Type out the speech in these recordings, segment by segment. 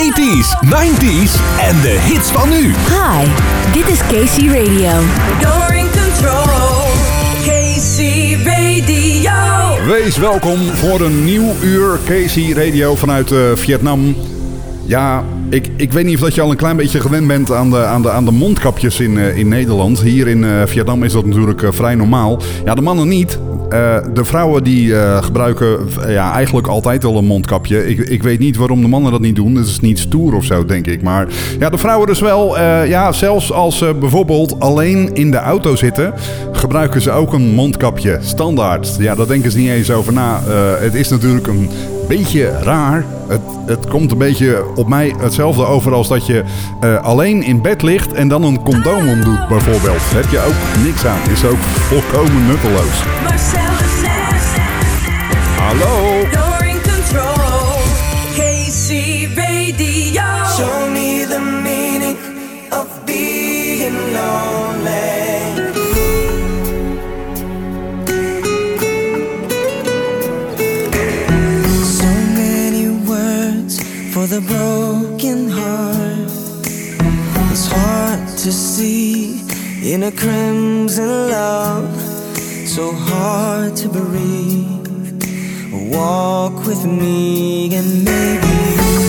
80s, 90s en de hits van nu. Hi, dit is Casey Radio. You're in control. Casey Radio. Wees welkom voor een nieuw uur Casey Radio vanuit uh, Vietnam. Ja, ik, ik weet niet of dat je al een klein beetje gewend bent aan de, aan de, aan de mondkapjes in, uh, in Nederland. Hier in uh, Vietnam is dat natuurlijk vrij normaal. Ja, de mannen niet. Uh, de vrouwen die uh, gebruiken ja, eigenlijk altijd al een mondkapje. Ik, ik weet niet waarom de mannen dat niet doen. Het is niet stoer of zo, denk ik. Maar ja, de vrouwen dus wel. Ja, zelfs als ze bijvoorbeeld alleen in de auto zitten, gebruiken ze ook een mondkapje. Standaard. Ja, daar denken ze niet eens over na. het is natuurlijk een beetje raar. Het, het komt een beetje op mij hetzelfde over als dat je alleen in bed ligt en dan een condoom omdoet, bijvoorbeeld. Daar heb je ook niks aan. Is ook volkomen nutteloos. Hallo. The broken heart. It's hard to see in a crimson love. So hard to breathe. Walk with me and maybe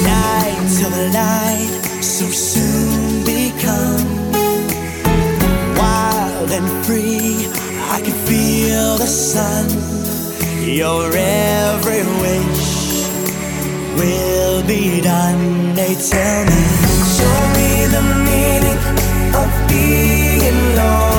night till the light so soon become wild and free. I can feel the sun. Your every will be done. They tell me, show me the meaning of being lonely.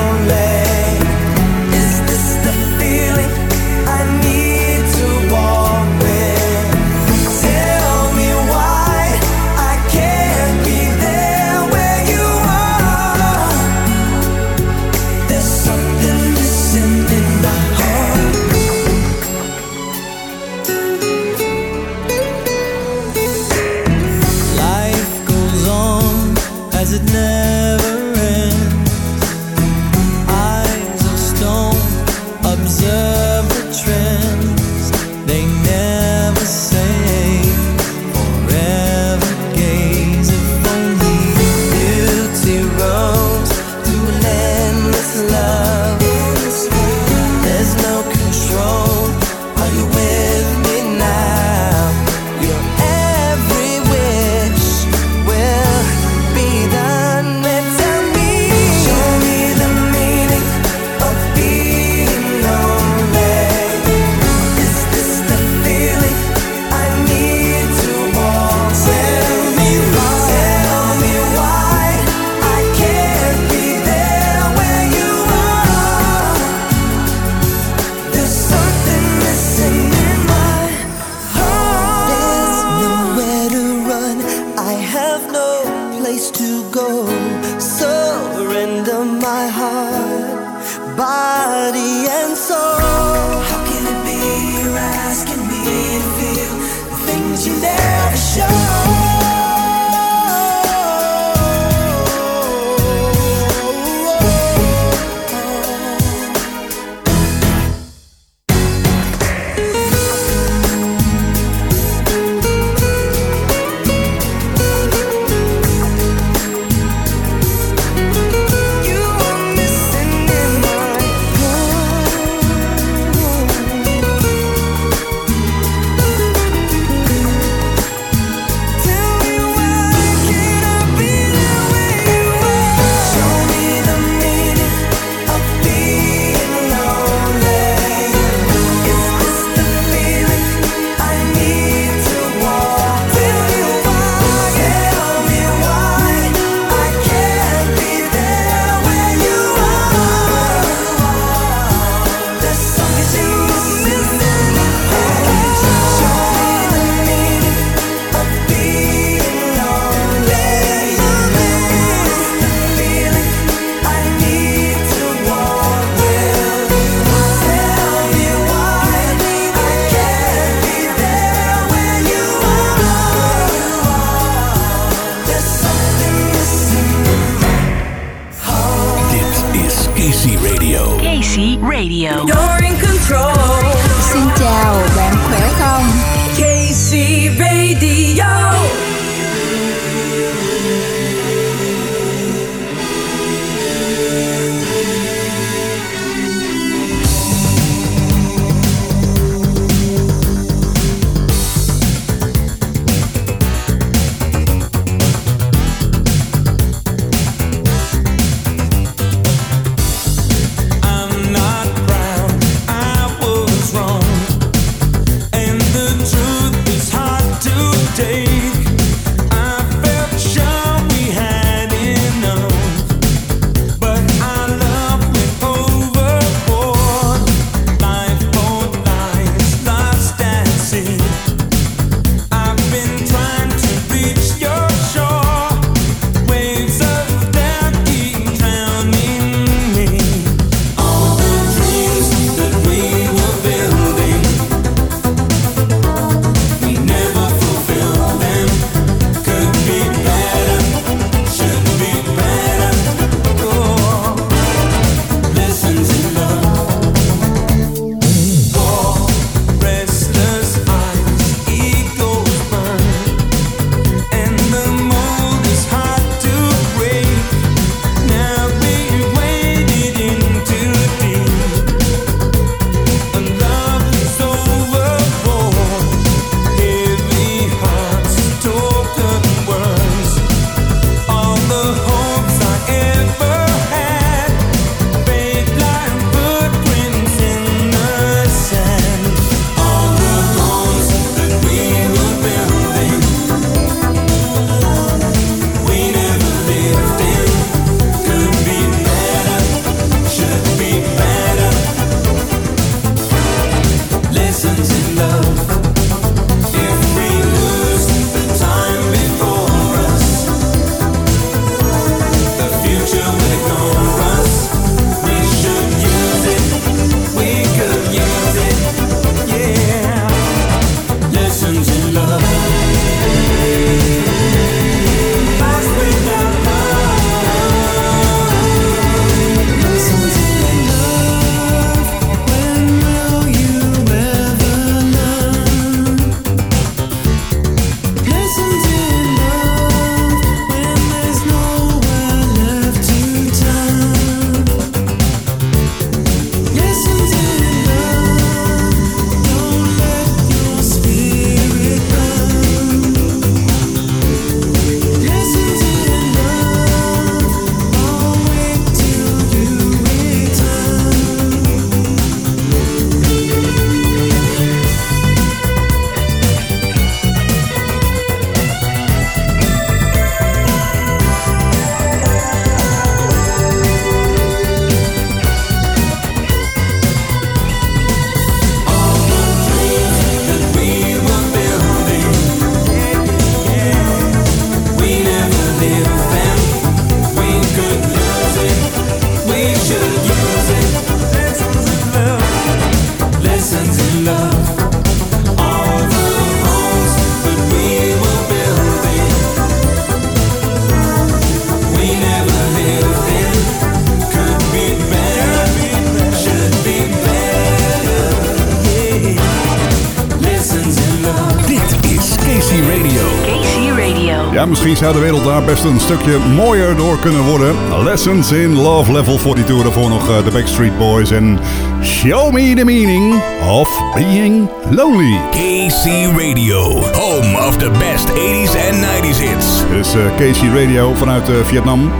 Zou de wereld daar best een stukje mooier door kunnen worden. Lessons in Love Level 42. Daarvoor nog eh, de Backstreet Boys en Show Me the Meaning of Being Lonely. KC Radio, home of the best 80s and 90s hits. Dit is eh, KC Radio vanuit eh, Vietnam.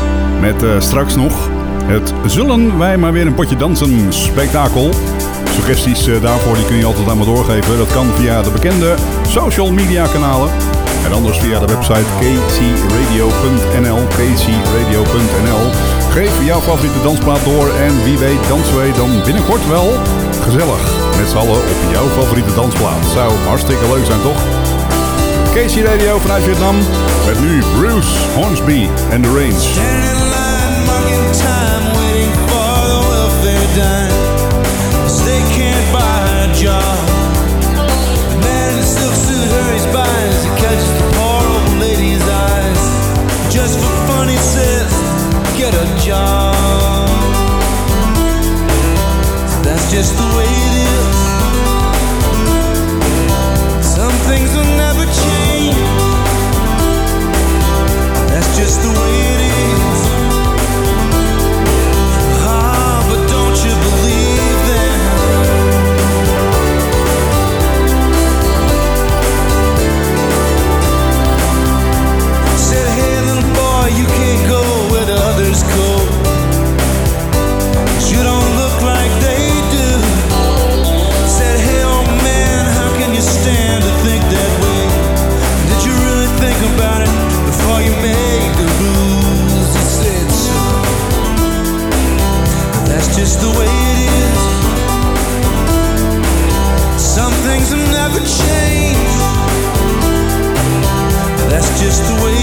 Met straks nog het Zullen wij maar weer een potje dansen spektakel. Suggesties daarvoor die kun je altijd aan me doorgeven. Dat kan via de bekende social media kanalen. En anders via de website kcradio.nl. kcradio.nl. Geef jouw favoriete dansplaat door en wie weet dansen wij dan binnenkort wel gezellig met z'n allen op jouw favoriete dansplaat. Zou hartstikke leuk zijn toch? Casey Radio vanuit Vietnam. Met nu Bruce Hornsby en The Range. He says, get a job. That's just the way it is. Some things will never change. That's just the way just the way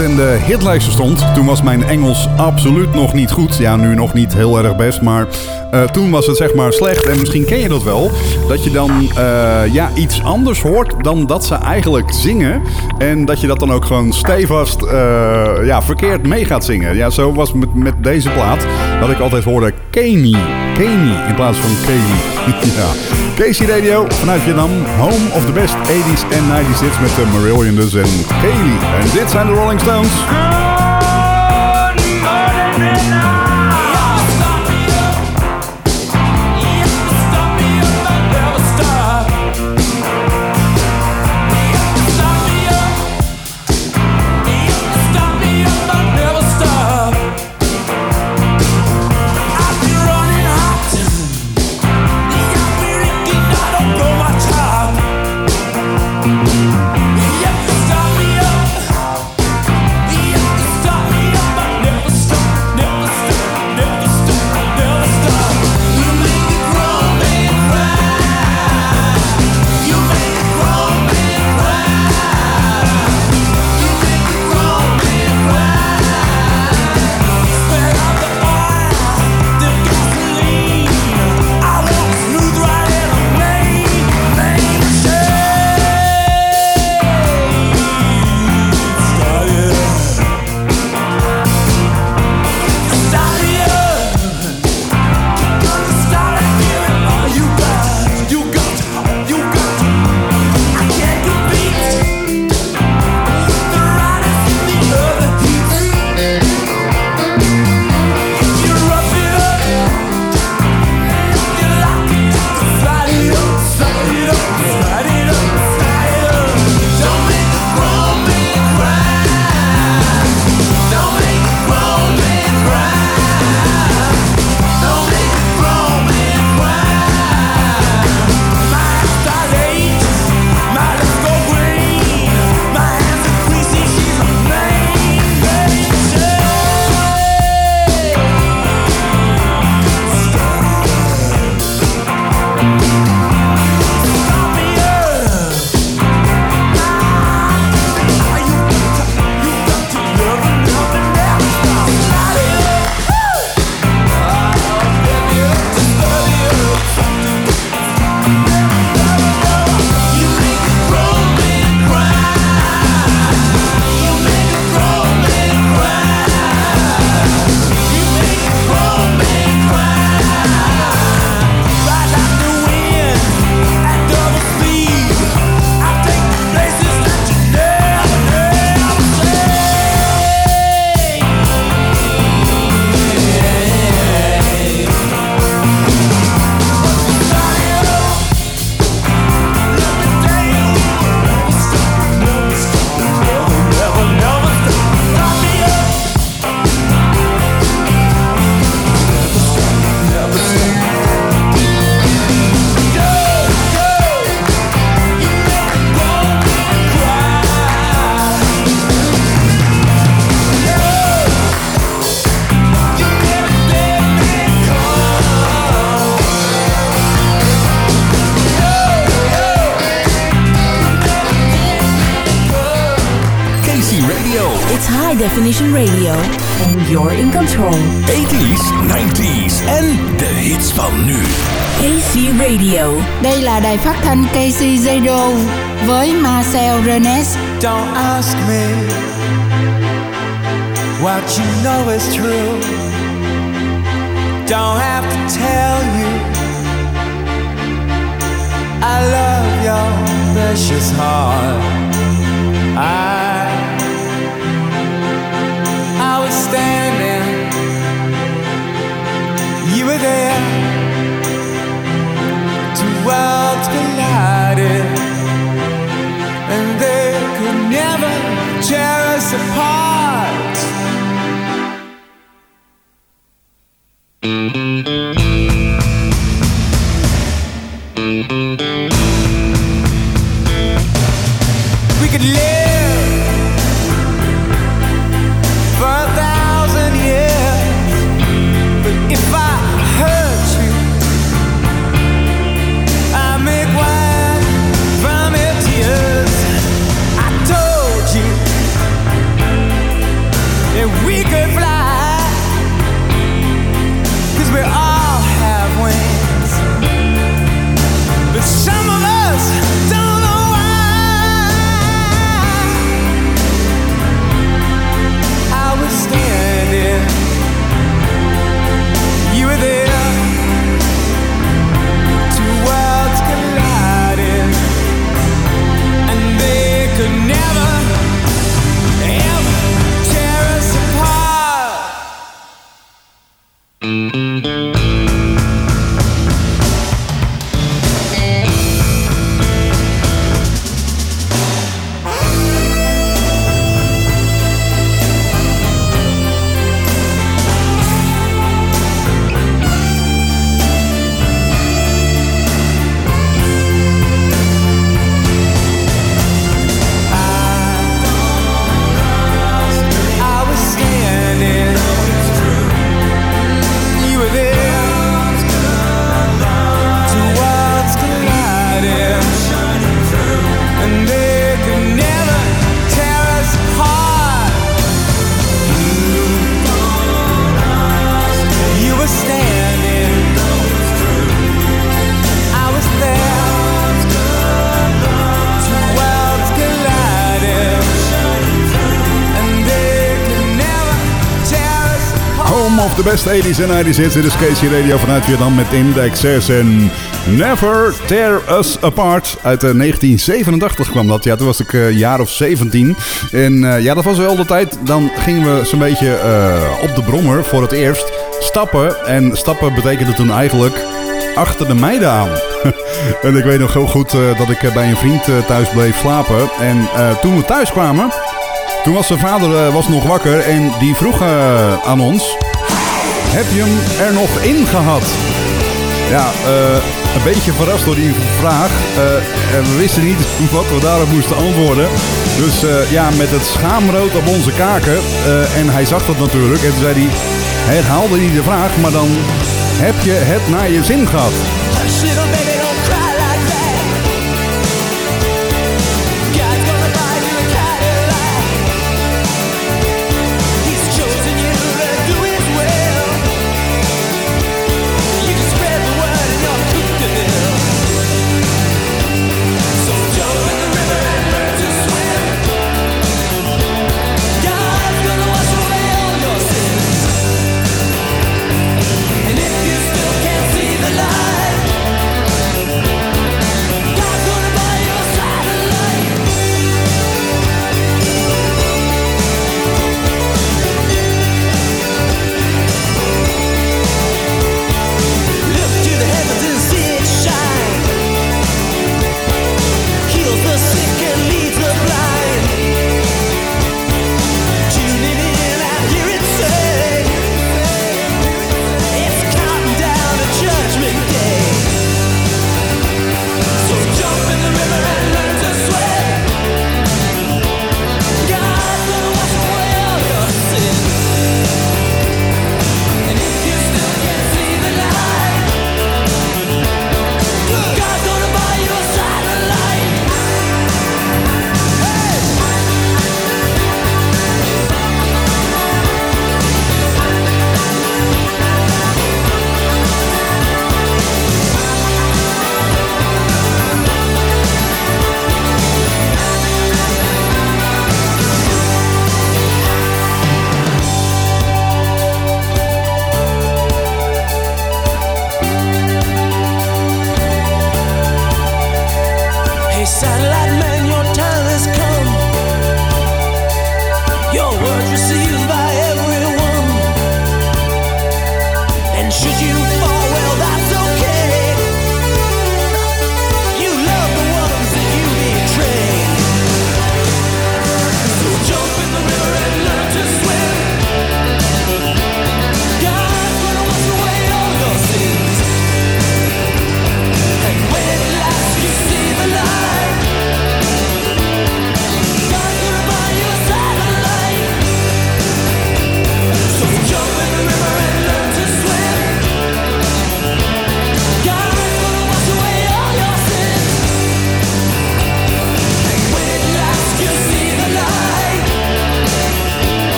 in de hitlijsten stond, toen was mijn Engels absoluut nog niet goed. Ja, nu nog niet heel erg best, maar eh, toen was het zeg maar slecht. En misschien ken je dat wel, dat je dan eh, ja, iets anders hoort dan dat ze eigenlijk zingen. En dat je dat dan ook gewoon stevast eh, ja, verkeerd mee gaat zingen. Ja, zo was met, met deze plaat, dat ik altijd hoorde Kami. Kami in plaats van ja. Casey Radio vanuit Vietnam. Home of the best 80s en 90s hits met de Marillion dus en Kaylee. En dit zijn de Rolling Stones. High definition radio. And you're in control. 80s, 90s en de hits van nu. AC Radio. Đây là đài phát thanh KC Radio với Marcel Renes. Don't ask me what you know is true. Don't have to tell you I love your precious heart. I standing, you were there. Two worlds collided and they could never tear us apart. Best 80s en 90s hits. Dit is Casey Radio vanuit Vietnam met Index 6 en Never Tear Us Apart. Uit eh, 1987 kwam dat. Ja, toen was ik eh, een jaar of 17. En eh, ja, dat was wel de tijd. Dan gingen we zo'n beetje eh, op de brommer voor het eerst stappen. En stappen betekende toen eigenlijk achter de meiden aan. en ik weet nog heel goed eh, dat ik eh, bij een vriend eh, thuis bleef slapen. En eh, toen we thuis kwamen, toen was zijn vader eh, was nog wakker en die vroeg eh, aan ons... Heb je hem er nog in gehad? Ja, eh, een beetje verrast door die vraag. Eh, en we wisten niet wat we daarop moesten antwoorden. Dus eh, ja, met het schaamrood op onze kaken. en hij zag dat natuurlijk. En toen zei hij, herhaalde hij de vraag, maar dan heb je het naar je zin gehad.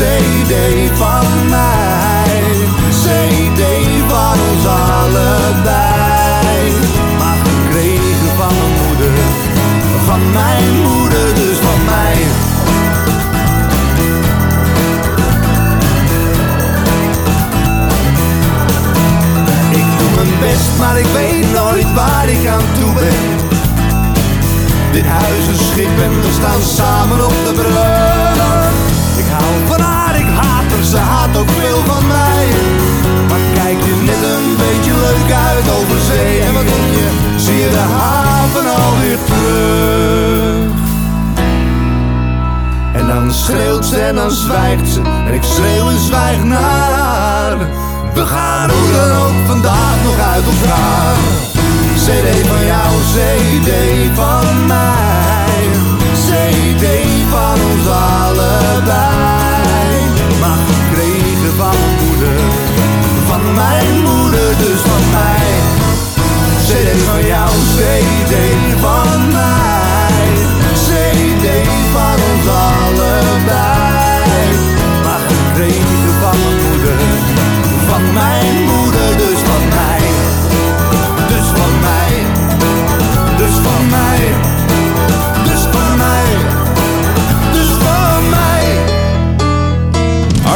CD van mij. CD van ons allebei. Maar gekregen van mijn moeder. Van mijn moeder, dus van mij. Ik doe mijn best, maar ik weet nooit waar ik aan toe ben. Dit huis is schip en we staan samen op de brug. Ik hou van veel van mij. Maar kijk je net een beetje leuk uit over zee. En wat denk je, zie je de haven alweer terug. En dan schreeuwt ze en dan zwijgt ze. En ik schreeuw en zwijg naar. We gaan hoe dan ook vandaag nog uit elkaar. CD van jou, CD van mij. CD van ons allebei. CD van jou, CD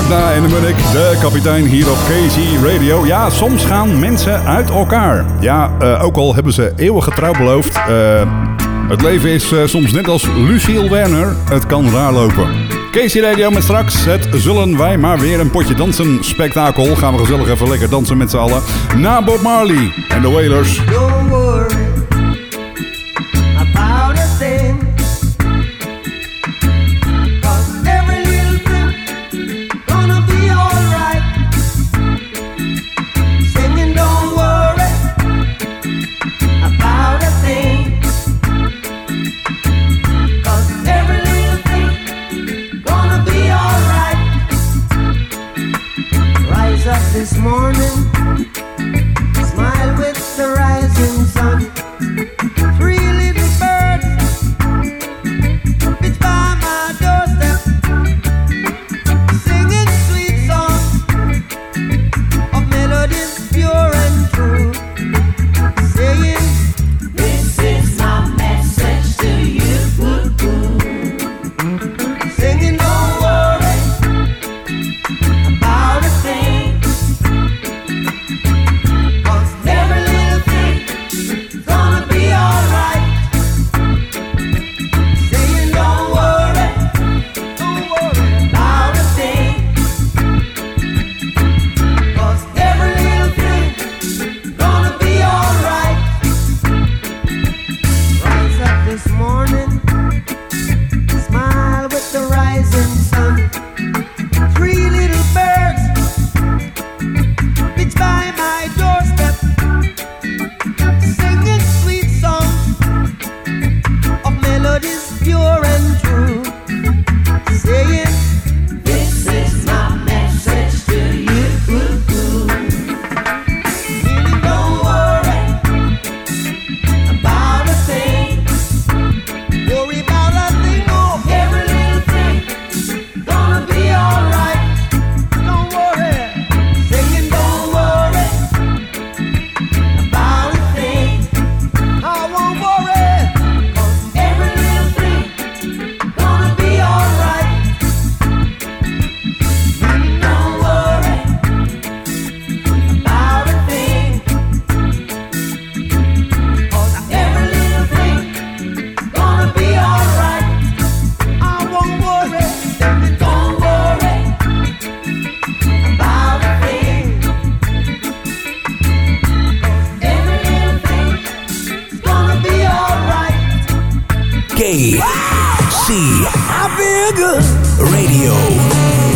Agda en Munnik, de kapitein hier op KZ Radio. Ja, soms gaan mensen uit elkaar. Ja, eh, ook al hebben ze eeuwig getrouw beloofd. eh, het leven is eh, soms net als Lucille Werner. Het kan raar lopen. KC Radio met straks het Zullen Wij Maar Weer een Potje Dansen spektakel. Gaan we gezellig even lekker dansen met z'n allen. Na Bob Marley en de Wailers. Worry A C I feel good radio.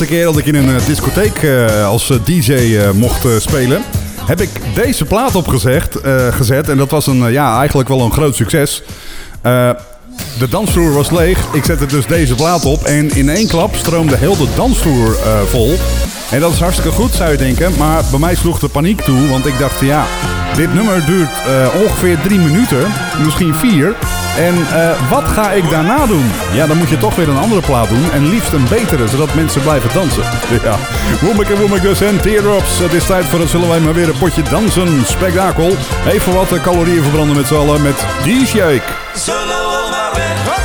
Allereerste keer dat ik in een eh, discotheek eh, als eh, DJ mocht spelen, heb ik deze plaat opgezet. gezet. En dat was een, ja, eigenlijk wel een groot succes. De dansvloer was leeg. Ik zette dus deze plaat op. En in één klap stroomde heel de dansvloer vol. En dat is hartstikke goed, zou je denken. Maar bij mij sloeg de paniek toe. Want ik dacht, ja, dit nummer duurt ongeveer drie minuten. Misschien vier. En eh, wat ga ik daarna doen? Ja, dan moet je toch weer een andere plaat doen. En liefst een betere, zodat mensen blijven dansen. Ja, Woemeke Woemekes en Teardrops. Het is tijd voor het zullen wij maar weer een potje dansen. Spektakel. Even wat calorieën verbranden met z'n allen met D-Shake. Zullen we maar weer,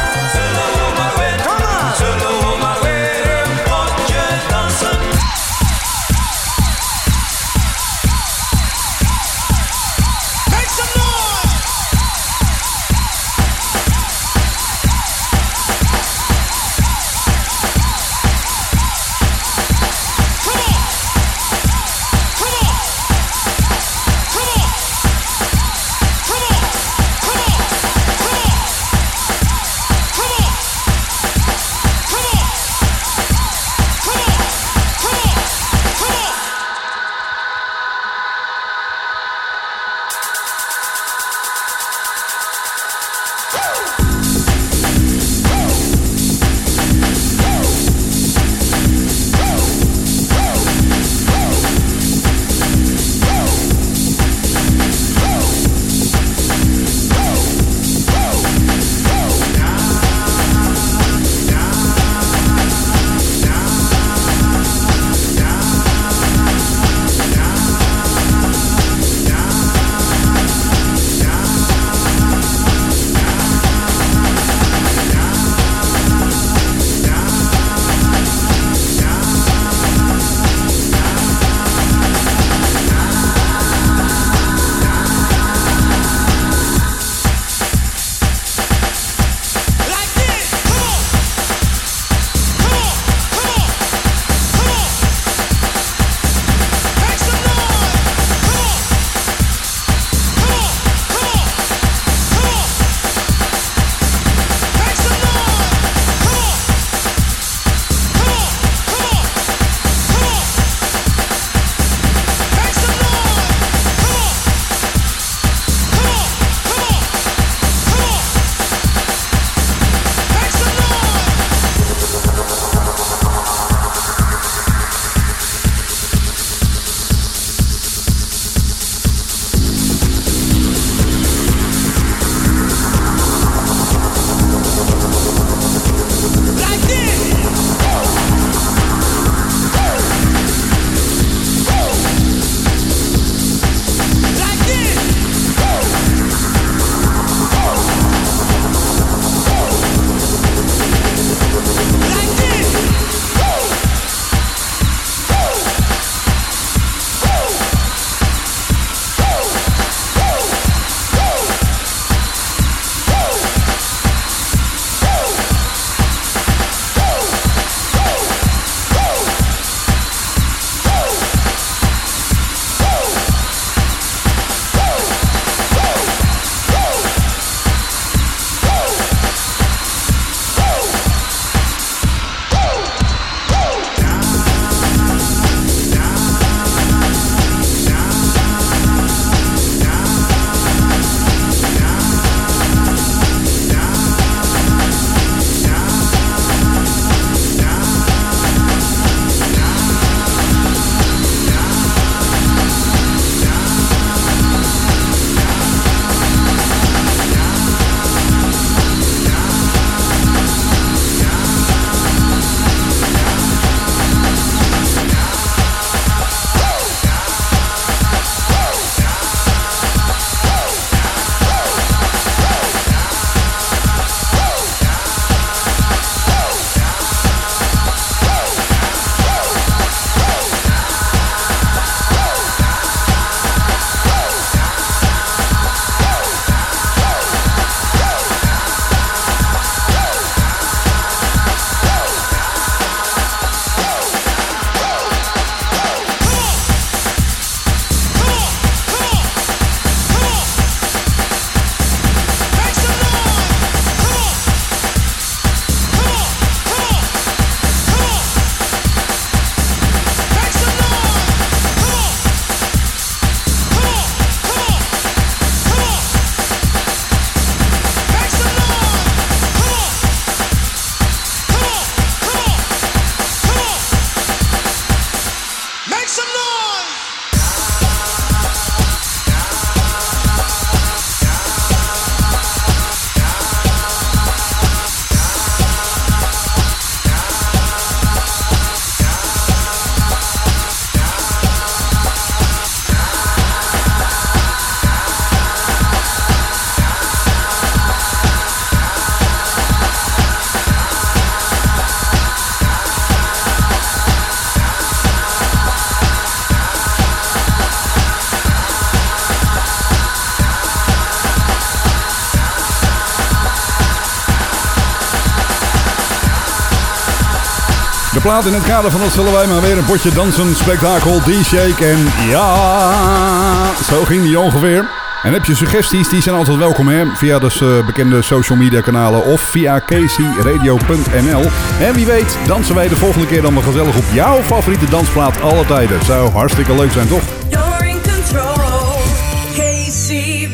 in het kader van dat zullen wij maar weer een potje dansen, spektakel, D-shake en ja, zo ging die ongeveer. En heb je suggesties, die zijn altijd welkom hè, via de bekende social media kanalen of via kcradio.nl. En wie weet dansen wij de volgende keer dan maar gezellig op jouw favoriete dansplaat alle tijden. Zou hartstikke leuk zijn toch? You're control,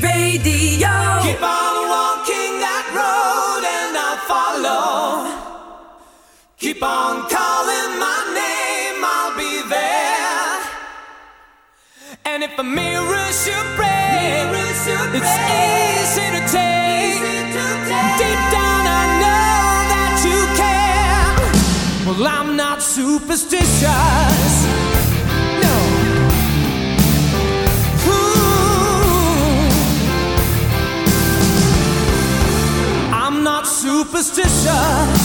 Radio. Keep on walking that road and follow. Keep on. if a mirror should break, mirror should break it's easy to take. Easy to take. Deep down, I know that you care. Well, I'm not superstitious. No. Ooh. I'm not superstitious.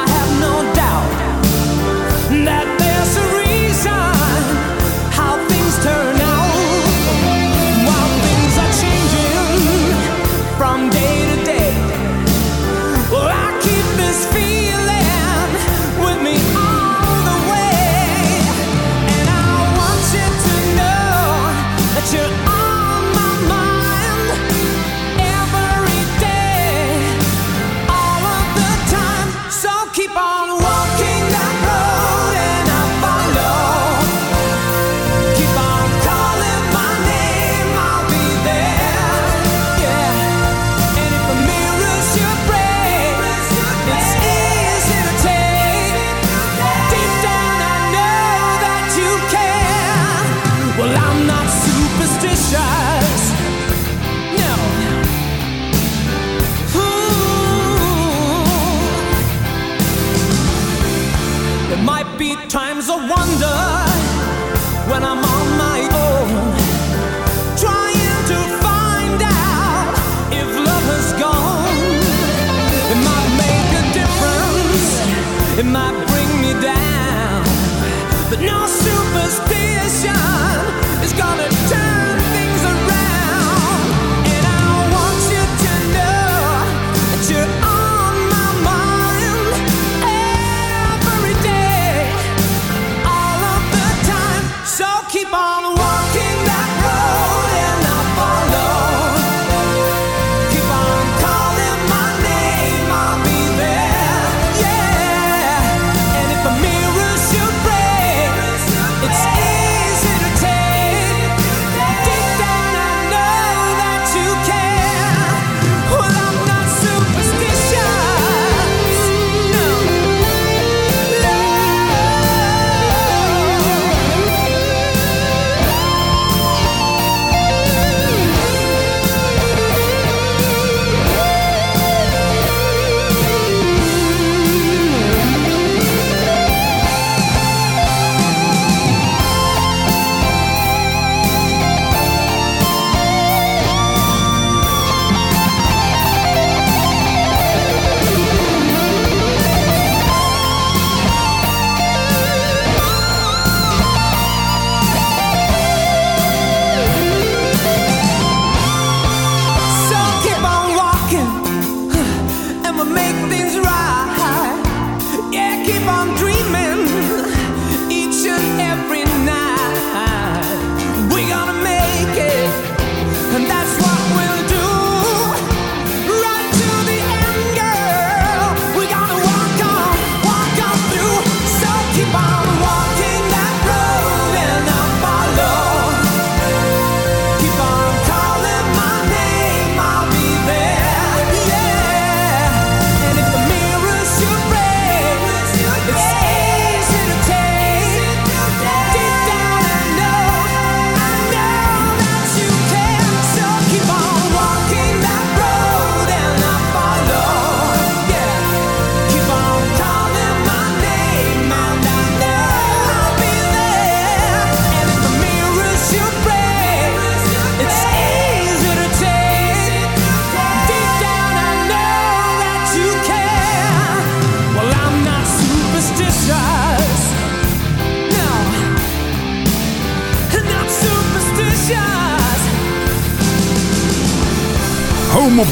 I have no doubt that.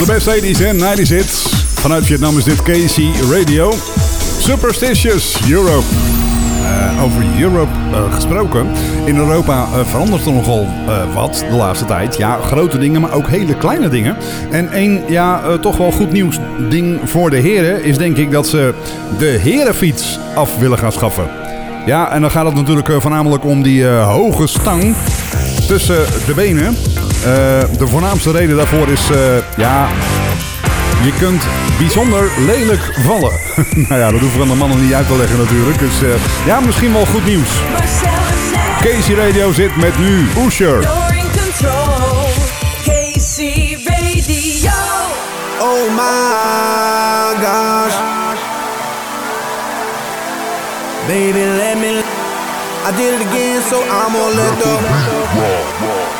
de beste 80s en 90s hits. Vanuit Vietnam is dit Casey Radio. Superstitious Europe. Eh, over Europe eh, gesproken. In Europa uh, verandert er nogal wat de laatste tijd. Ja, grote dingen, maar ook hele kleine dingen. En één, ja, toch wel goed nieuws ding voor de heren... is denk ik dat ze de herenfiets af willen gaan schaffen. Ja, en dan gaat het natuurlijk voornamelijk om die hoge stang tussen de benen... Eh, de voornaamste reden daarvoor is, eh, ja, je kunt bijzonder lelijk vallen. nou ja, dat hoeven we aan de mannen niet uit te leggen natuurlijk. Dus eh, ja, misschien wel goed nieuws. Casey Radio zit met nu Usher. you're in control. KC Radio. Oh my gosh. Baby, let me. I did it again, so I'm gonna let the.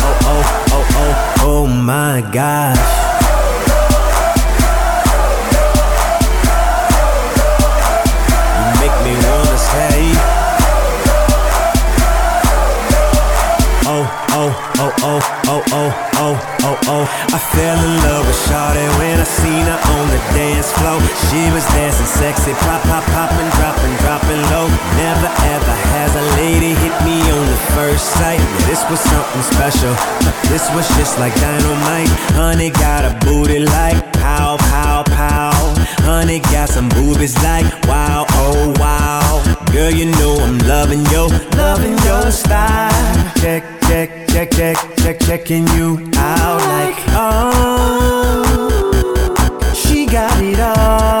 oh, oh, oh, oh my gosh. Oh, oh, oh, oh, oh, oh. I fell in love with Shawty when I seen her on the dance floor. She was dancing sexy, pop, pop, popping, dropping, dropping low. Never ever has a lady hit me on the first sight. This was something special. This was just like dynamite. Honey got a booty like pow, pow, pow. Honey got some boobies like wow, oh wow. Girl, you know I'm loving yo, loving your style. Check, check, check, check, check, checking you out like oh, she got it all.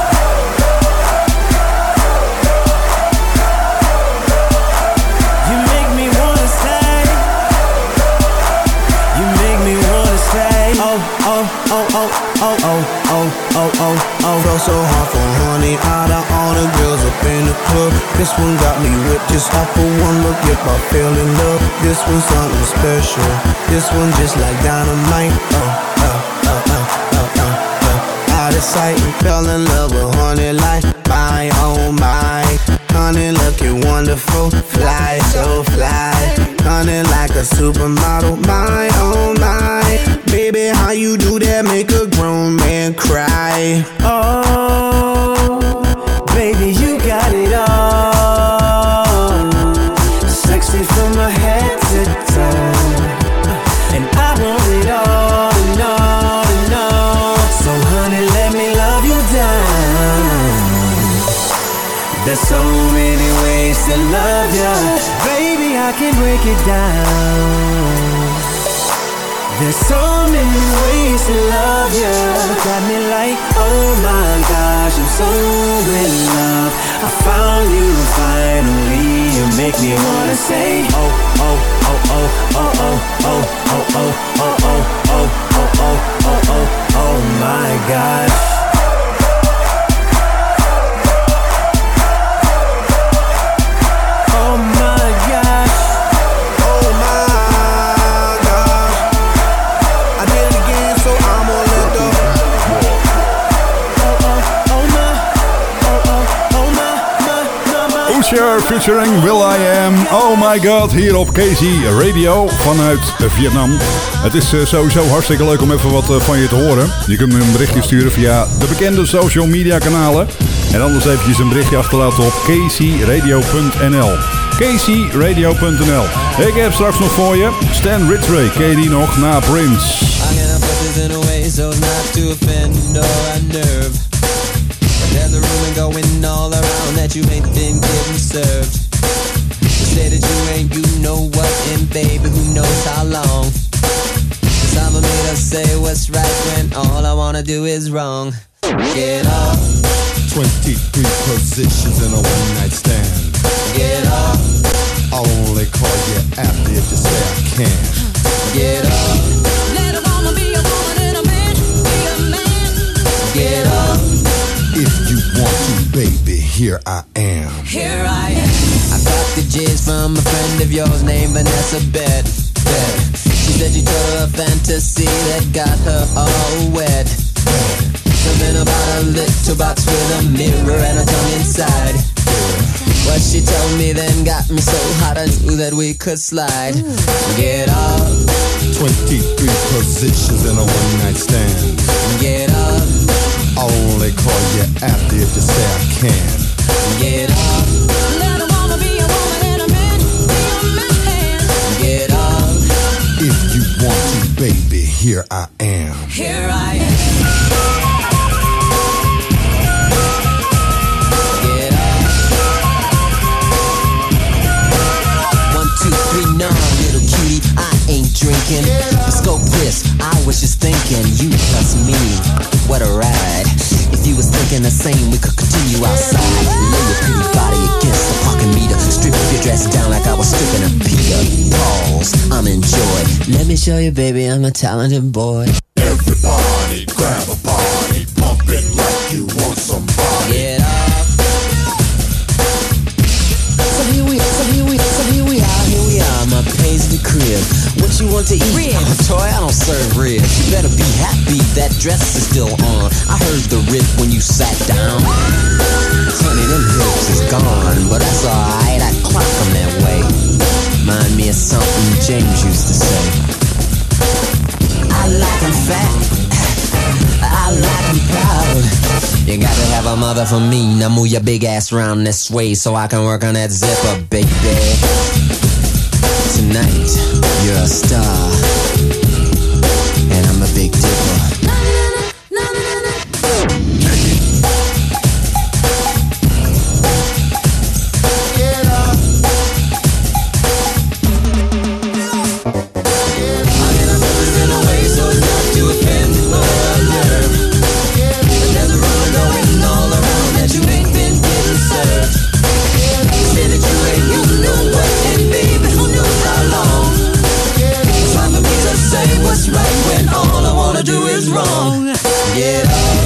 oh, oh, oh, oh, oh, oh, oh. Fell so hard for honey, out of all the girls up in the club. This one got me whipped just off of one look. Yep, I fell in love. This one's something special. This one just like dynamite. Oh, oh, oh, oh, oh, oh, oh. Out of sight, fell in love with honey like my, oh my. Honey looking wonderful, fly so fly. Honey like a supermodel, my oh my. Baby, how you do that? Make a grown man cry. Oh, baby, you got it all. Sexy from my head to toe. And I want it all and all and all. So, honey, let me love you down. There's so many ways to love ya. Baby, I can break it down. There's so many ways to love ya. Got me like, oh my gosh, I'm so in love. I found you finally. You make me wanna say, oh, oh, oh, oh, oh, oh, oh, oh, oh, oh, oh, oh, featuring Will I Am. Oh my god, hier op Casey Radio vanuit Vietnam. Het is eh, sowieso hartstikke leuk om even wat eh, van je te horen. Je kunt me een berichtje sturen via de bekende social media kanalen. En anders eventjes een berichtje achterlaten op caseyradio.nl. kcradio.nl. Ik heb straks nog voor je Stan Ridgway. Ken je die nog na Prince? Going all around that you ain't been getting served. They say that you ain't you know what, and baby, who knows how long. Cause I'm a me to say what's right when all I wanna do is wrong. Get up, 23 positions in a one night stand. get up, I'll only call you after if you say I can. get up, Let a woman be a woman want to, baby, here I am. Here I am. I got the jizz from a friend of yours named Vanessa Bet. Bet. She said you told her a fantasy that got her all wet. Something about a little box with a mirror and a tongue inside. What she told me then got me so hot I knew that we could slide. Get up, 23 positions in a one night stand. get up, I'll only call you after if you say I can. get up, Let a woman be a woman and a man be a man. get up. If you want to, baby, here I am. You the same, we could continue outside. Lay your pretty body against the parking meter. Strip your dress down like I was stripping a Peter. Pause. I'm in joy. Let me show you, baby, I'm a talented boy. Everybody grab a body, you want to eat? Ribs. Oh, toy, I don't serve ribs. You better be happy that dress is still on. I heard the rip when you sat down. Honey, them hips is gone, but that's alright. I clock 'em that way. Mind me of something James used to say. I like them fat. I like them proud. You got to have a mother for me. Now move your big ass round this way so I can work on that zipper, baby. Tonight, you're a star. And I'm a big dipper. Get up,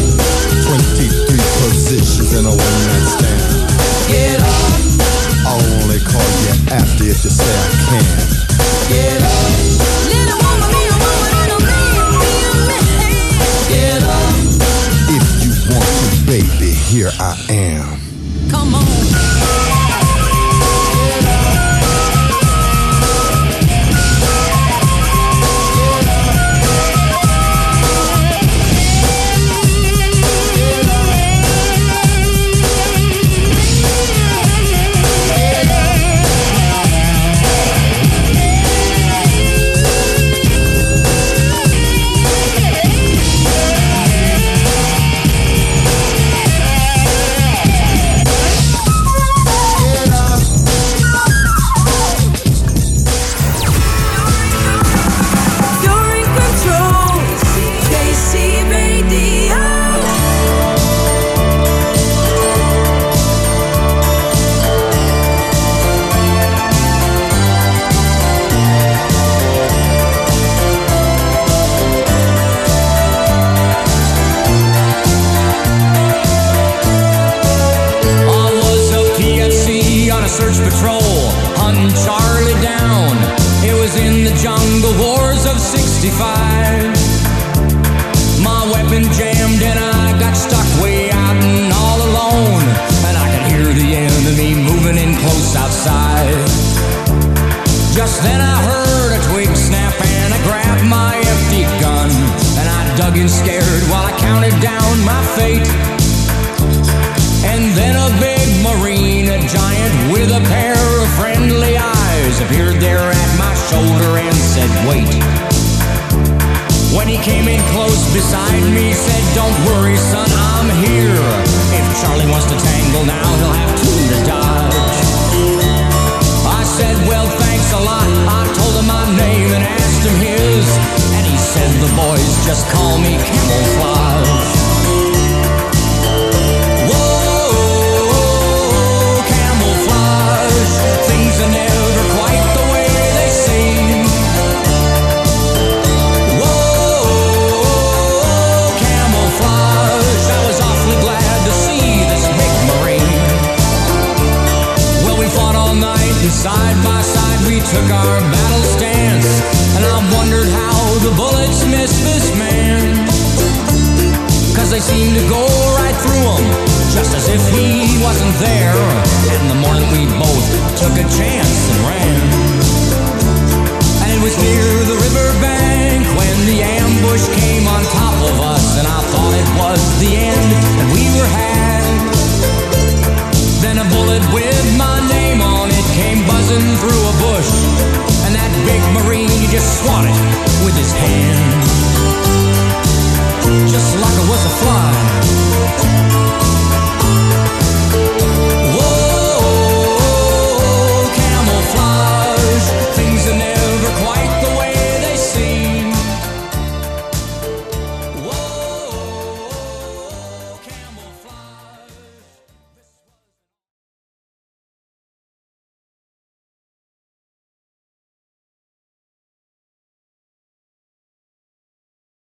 23 positions in a one a pair of friendly eyes appeared there at my shoulder and said, Wait. When he came in close beside me, said, Don't worry, son, I'm here. If Charlie wants to tangle now, he'll have two to dodge. I said, Well, thanks a lot. I told him my name and asked him his. And he said, The boys just call me camouflage. Side by side we took our battle stance. And I wondered how the bullets missed this man. Cause they seemed to go right through him, just as if he wasn't there. And the morning we both took a chance and ran. And it was near the riverbank when the ambush came on top of us. And I thought it was the end, and we were had. And a bullet with my name on it came buzzing through a bush. And that big Marine, he just swatted with his hand. Just like it was a fly.